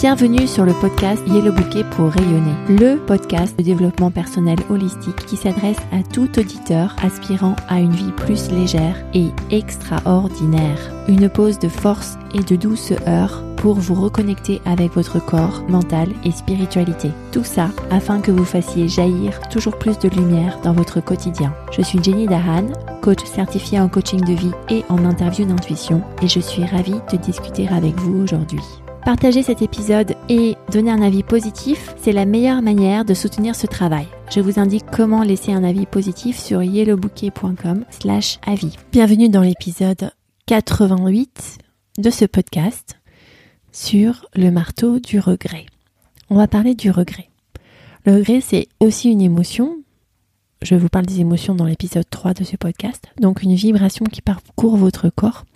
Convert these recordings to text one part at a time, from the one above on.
Bienvenue sur le podcast Yellow Bouquet pour rayonner, le podcast de développement personnel holistique qui s'adresse à tout auditeur aspirant à une vie plus légère et extraordinaire. Une pause de force et de douceur pour vous reconnecter avec votre corps, mental et spiritualité. Tout ça afin que vous fassiez jaillir toujours plus de lumière dans votre quotidien. Je suis Jenny Dahan, coach certifiée en coaching de vie et en interview d'intuition et je suis ravie de discuter avec vous aujourd'hui. Partager cet épisode et donner un avis positif, c'est la meilleure manière de soutenir ce travail. Je vous indique comment laisser un avis positif sur yellowbouquet.com slash avis. Bienvenue dans l'épisode 88 de ce podcast sur le marteau du regret. On va parler du regret. Le regret, c'est aussi une émotion. Je vous parle des émotions dans l'épisode 3 de ce podcast. Donc une vibration qui parcourt votre corps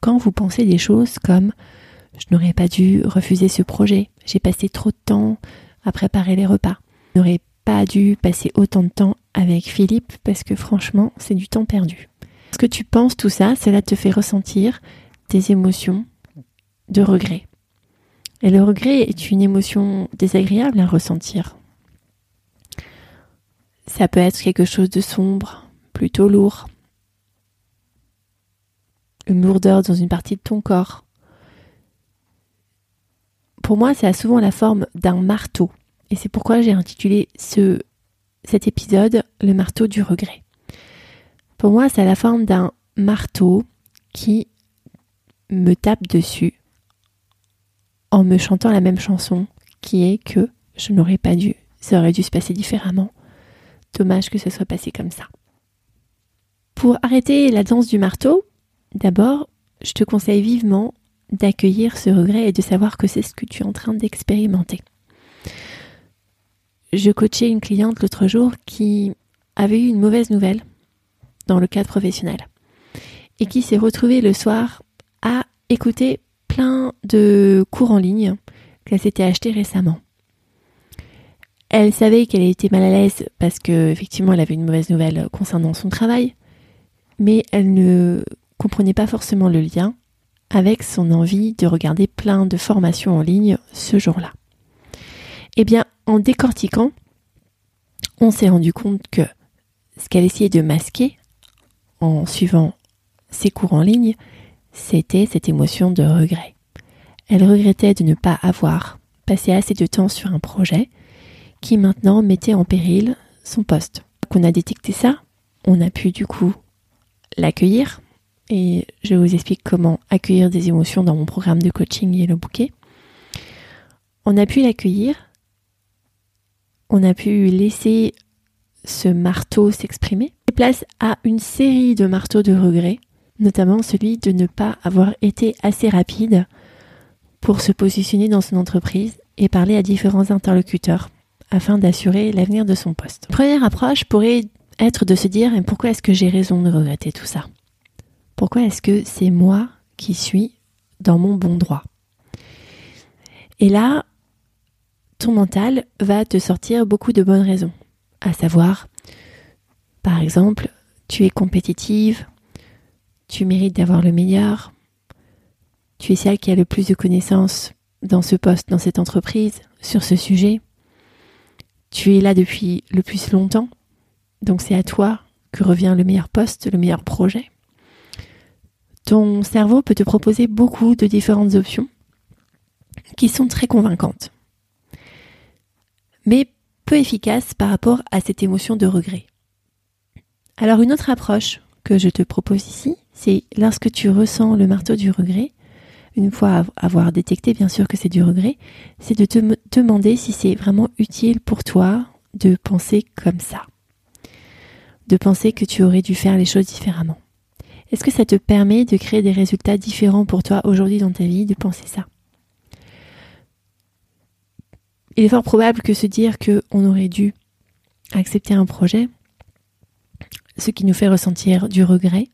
quand vous pensez des choses comme je n'aurais pas dû refuser ce projet. J'ai passé trop de temps à préparer les repas. Je n'aurais pas dû passer autant de temps avec Philippe parce que franchement, c'est du temps perdu. Ce que tu penses tout ça, cela te fait ressentir des émotions de regret. Et le regret est une émotion désagréable à ressentir. Ça peut être quelque chose de sombre, plutôt lourd. Une lourdeur dans une partie de ton corps pour moi, ça a souvent la forme d'un marteau. Et c'est pourquoi j'ai intitulé ce, cet épisode Le marteau du regret. Pour moi, ça a la forme d'un marteau qui me tape dessus en me chantant la même chanson qui est que je n'aurais pas dû, ça aurait dû se passer différemment. Dommage que ce soit passé comme ça. Pour arrêter la danse du marteau, d'abord, je te conseille vivement d'accueillir ce regret et de savoir que c'est ce que tu es en train d'expérimenter. Je coachais une cliente l'autre jour qui avait eu une mauvaise nouvelle dans le cadre professionnel et qui s'est retrouvée le soir à écouter plein de cours en ligne qu'elle s'était acheté récemment. Elle savait qu'elle était mal à l'aise parce que effectivement elle avait une mauvaise nouvelle concernant son travail, mais elle ne comprenait pas forcément le lien avec son envie de regarder plein de formations en ligne ce jour-là. Eh bien, en décortiquant, on s'est rendu compte que ce qu'elle essayait de masquer en suivant ses cours en ligne, c'était cette émotion de regret. Elle regrettait de ne pas avoir passé assez de temps sur un projet qui maintenant mettait en péril son poste. Qu'on a détecté ça, on a pu du coup l'accueillir, et je vous explique comment accueillir des émotions dans mon programme de coaching et le bouquet. On a pu l'accueillir, on a pu laisser ce marteau s'exprimer, place à une série de marteaux de regrets, notamment celui de ne pas avoir été assez rapide pour se positionner dans son entreprise et parler à différents interlocuteurs afin d'assurer l'avenir de son poste. Première approche pourrait être de se dire pourquoi est-ce que j'ai raison de regretter tout ça? Pourquoi est-ce que c'est moi qui suis dans mon bon droit? Et là, ton mental va te sortir beaucoup de bonnes raisons. À savoir, par exemple, tu es compétitive, tu mérites d'avoir le meilleur, tu es celle qui a le plus de connaissances dans ce poste, dans cette entreprise, sur ce sujet. Tu es là depuis le plus longtemps, donc c'est à toi que revient le meilleur poste, le meilleur projet. Ton cerveau peut te proposer beaucoup de différentes options qui sont très convaincantes, mais peu efficaces par rapport à cette émotion de regret. Alors une autre approche que je te propose ici, c'est lorsque tu ressens le marteau du regret, une fois avoir détecté bien sûr que c'est du regret, c'est de te demander si c'est vraiment utile pour toi de penser comme ça, de penser que tu aurais dû faire les choses différemment. Est-ce que ça te permet de créer des résultats différents pour toi aujourd'hui dans ta vie, de penser ça? Il est fort probable que se dire qu'on aurait dû accepter un projet, ce qui nous fait ressentir du regret,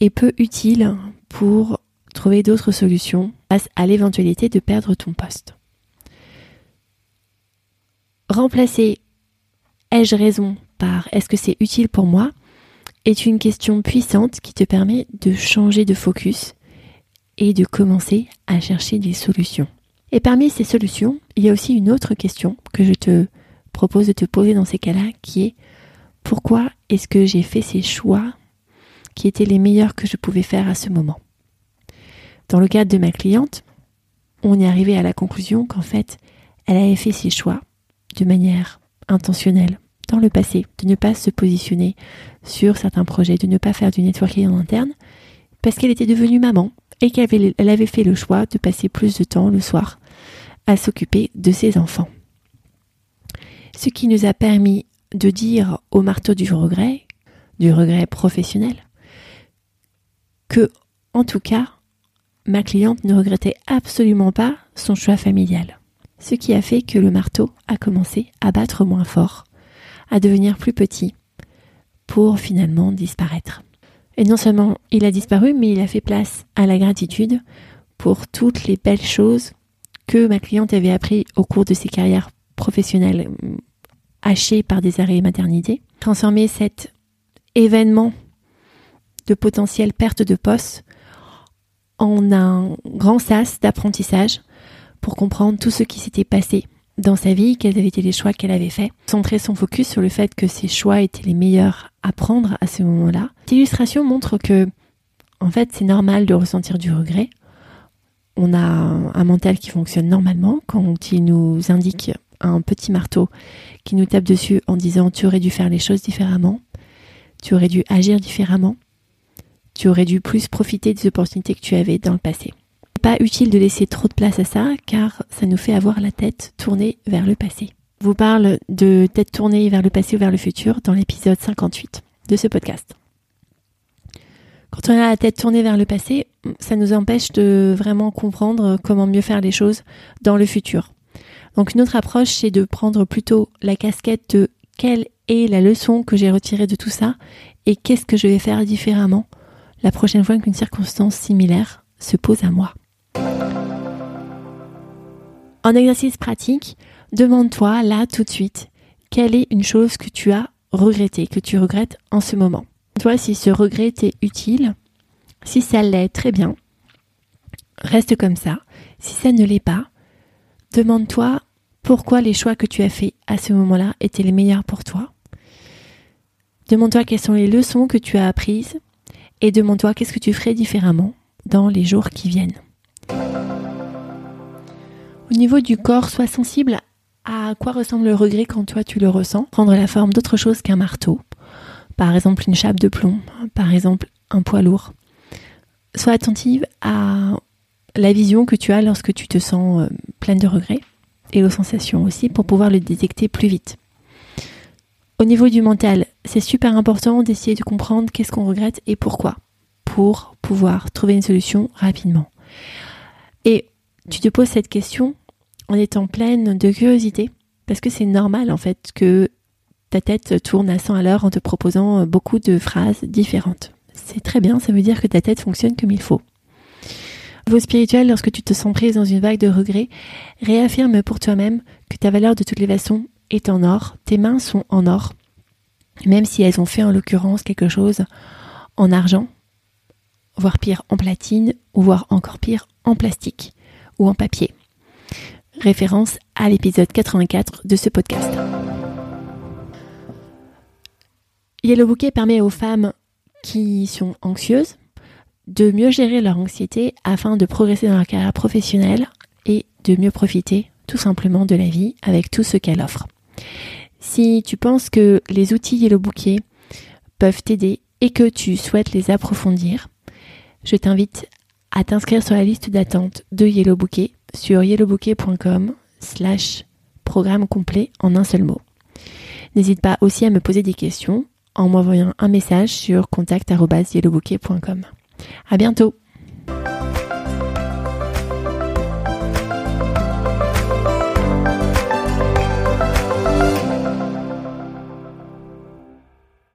est peu utile pour trouver d'autres solutions face à l'éventualité de perdre ton poste. Remplacer ai-je raison par est-ce que c'est utile pour moi? Est une question puissante qui te permet de changer de focus et de commencer à chercher des solutions. Et parmi ces solutions, il y a aussi une autre question que je te propose de te poser dans ces cas-là, qui est pourquoi est-ce que j'ai fait ces choix qui étaient les meilleurs que je pouvais faire à ce moment? Dans le cadre de ma cliente, on est arrivé à la conclusion qu'en fait, elle avait fait ses choix de manière intentionnelle dans le passé, de ne pas se positionner sur certains projets, de ne pas faire du networking en interne, parce qu'elle était devenue maman et qu'elle avait, avait fait le choix de passer plus de temps le soir à s'occuper de ses enfants. Ce qui nous a permis de dire au marteau du regret, du regret professionnel, que, en tout cas, ma cliente ne regrettait absolument pas son choix familial. Ce qui a fait que le marteau a commencé à battre moins fort, devenir plus petit, pour finalement disparaître. Et non seulement il a disparu, mais il a fait place à la gratitude pour toutes les belles choses que ma cliente avait appris au cours de ses carrières professionnelles hachées par des arrêts maternité. Transformer cet événement de potentielle perte de poste en un grand sas d'apprentissage pour comprendre tout ce qui s'était passé dans sa vie, quels avaient été les choix qu'elle avait faits, centrer son focus sur le fait que ses choix étaient les meilleurs à prendre à ce moment-là. Cette illustration montre que, en fait, c'est normal de ressentir du regret. On a un mental qui fonctionne normalement quand il nous indique un petit marteau qui nous tape dessus en disant tu aurais dû faire les choses différemment, tu aurais dû agir différemment, tu aurais dû plus profiter des opportunités que tu avais dans le passé. Pas utile de laisser trop de place à ça car ça nous fait avoir la tête tournée vers le passé. Je vous parle de tête tournée vers le passé ou vers le futur dans l'épisode 58 de ce podcast. Quand on a la tête tournée vers le passé, ça nous empêche de vraiment comprendre comment mieux faire les choses dans le futur. Donc une autre approche, c'est de prendre plutôt la casquette de quelle est la leçon que j'ai retirée de tout ça et qu'est-ce que je vais faire différemment la prochaine fois qu'une circonstance similaire se pose à moi? En exercice pratique, demande-toi là tout de suite quelle est une chose que tu as regrettée, que tu regrettes en ce moment. Toi, si ce regret est utile, si ça l'est, très bien, reste comme ça. Si ça ne l'est pas, demande-toi pourquoi les choix que tu as faits à ce moment-là étaient les meilleurs pour toi. Demande-toi quelles sont les leçons que tu as apprises et demande-toi qu'est-ce que tu ferais différemment dans les jours qui viennent. Au niveau du corps, sois sensible à quoi ressemble le regret quand toi tu le ressens. Prendre la forme d'autre chose qu'un marteau. Par exemple une chape de plomb, par exemple un poids lourd. Sois attentive à la vision que tu as lorsque tu te sens euh, pleine de regrets et aux sensations aussi pour pouvoir le détecter plus vite. Au niveau du mental, c'est super important d'essayer de comprendre qu'est-ce qu'on regrette et pourquoi pour pouvoir trouver une solution rapidement. Et tu te poses cette question en étant pleine de curiosité parce que c'est normal en fait que ta tête tourne à 100 à l'heure en te proposant beaucoup de phrases différentes. C'est très bien, ça veut dire que ta tête fonctionne comme il faut. Niveau spirituel, lorsque tu te sens prise dans une vague de regrets, réaffirme pour toi-même que ta valeur de toutes les façons est en or, tes mains sont en or, même si elles ont fait en l'occurrence quelque chose en argent, voire pire en platine, ou voire encore pire en plastique ou en papier. Référence à l'épisode 84 de ce podcast. Yellow Bouquet permet aux femmes qui sont anxieuses de mieux gérer leur anxiété afin de progresser dans leur carrière professionnelle et de mieux profiter tout simplement de la vie avec tout ce qu'elle offre. Si tu penses que les outils Yellow Bouquet peuvent t'aider et que tu souhaites les approfondir, je t'invite à t'inscrire sur la liste d'attente de Yellow Bouquet sur yellowbouquet.com slash programme complet en un seul mot. N'hésite pas aussi à me poser des questions en m'envoyant un message sur contact.yellowbouquet.com. À bientôt!